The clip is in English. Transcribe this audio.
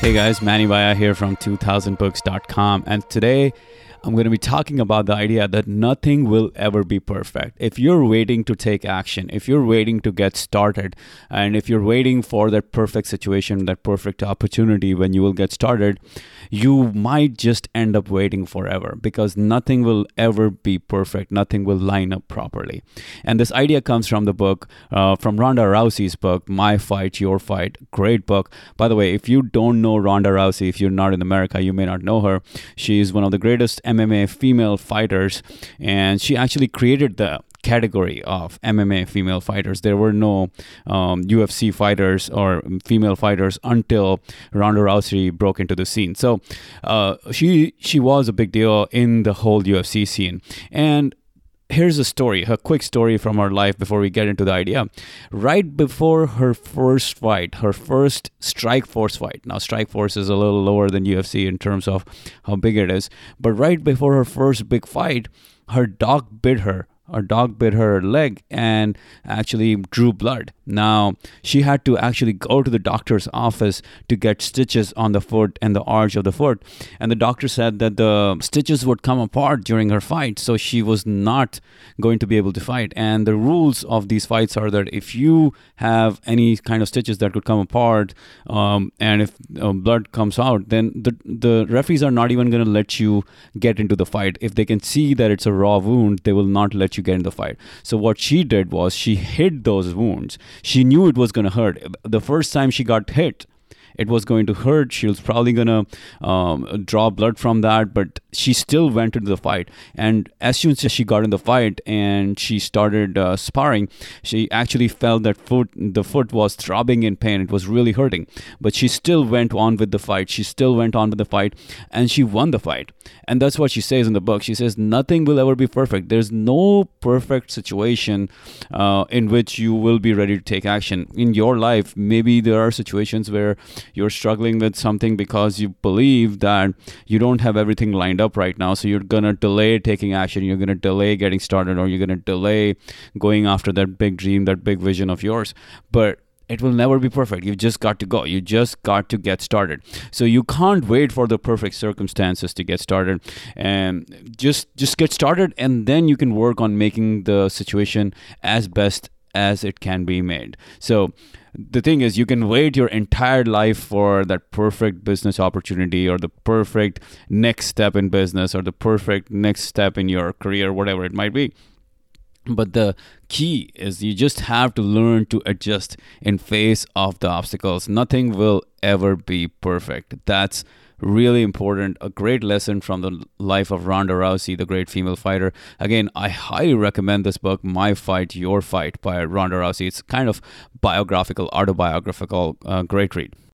Hey guys, Manny Vaya here from 2000books.com and today I'm going to be talking about the idea that nothing will ever be perfect. If you're waiting to take action, if you're waiting to get started, and if you're waiting for that perfect situation, that perfect opportunity when you will get started, you might just end up waiting forever because nothing will ever be perfect. Nothing will line up properly. And this idea comes from the book, uh, from Ronda Rousey's book, My Fight, Your Fight. Great book. By the way, if you don't know Ronda Rousey, if you're not in America, you may not know her. She is one of the greatest MMA female fighters, and she actually created the category of MMA female fighters. There were no um, UFC fighters or female fighters until Ronda Rousey broke into the scene. So uh, she she was a big deal in the whole UFC scene, and here's a story, a quick story from her life before we get into the idea. Right before her first fight, her first Strikeforce fight. Now, Strikeforce is a little lower than UFC in terms of how big it is, but right before her first big fight, her dog bit her a dog bit her leg and actually drew blood. Now, she had to actually go to the doctor's office to get stitches on the foot and the arch of the foot. And the doctor said that the stitches would come apart during her fight, so she was not going to be able to fight. And the rules of these fights are that if you have any kind of stitches that could come apart um, and if uh, blood comes out, then the, the referees are not even going to let you get into the fight. If they can see that it's a raw wound, they will not let you get in the fight. So what she did was she hid those wounds. She knew it was going to hurt. The first time she got hit, it was going to hurt. She was probably going to um, draw blood from that, but she still went into the fight. And as soon as she got in the fight and she started uh, sparring, she actually felt that foot, the foot was throbbing in pain. It was really hurting, but she still went on with the fight. She still went on with the fight, and she won the fight. And that's what she says in the book. She says nothing will ever be perfect. There's no perfect situation uh, in which you will be ready to take action in your life. Maybe there are situations where you're struggling with something because you believe that you don't have everything lined up right now. So you're going to delay taking action. You're going to delay getting started or you're going to delay going after that big dream, that big vision of yours. But it will never be perfect. You've just got to go. You just got to get started. So you can't wait for the perfect circumstances to get started. And just just get started and then you can work on making the situation as best as it can be made. So the thing is you can wait your entire life for that perfect business opportunity or the perfect next step in business or the perfect next step in your career whatever it might be. But the key is you just have to learn to adjust in face of the obstacles. Nothing will ever be perfect. That's really important. A great lesson from the life of Ronda Rousey, the great female fighter. Again, I highly recommend this book, My Fight, Your Fight by Ronda Rousey. It's kind of biographical, autobiographical, uh, great read.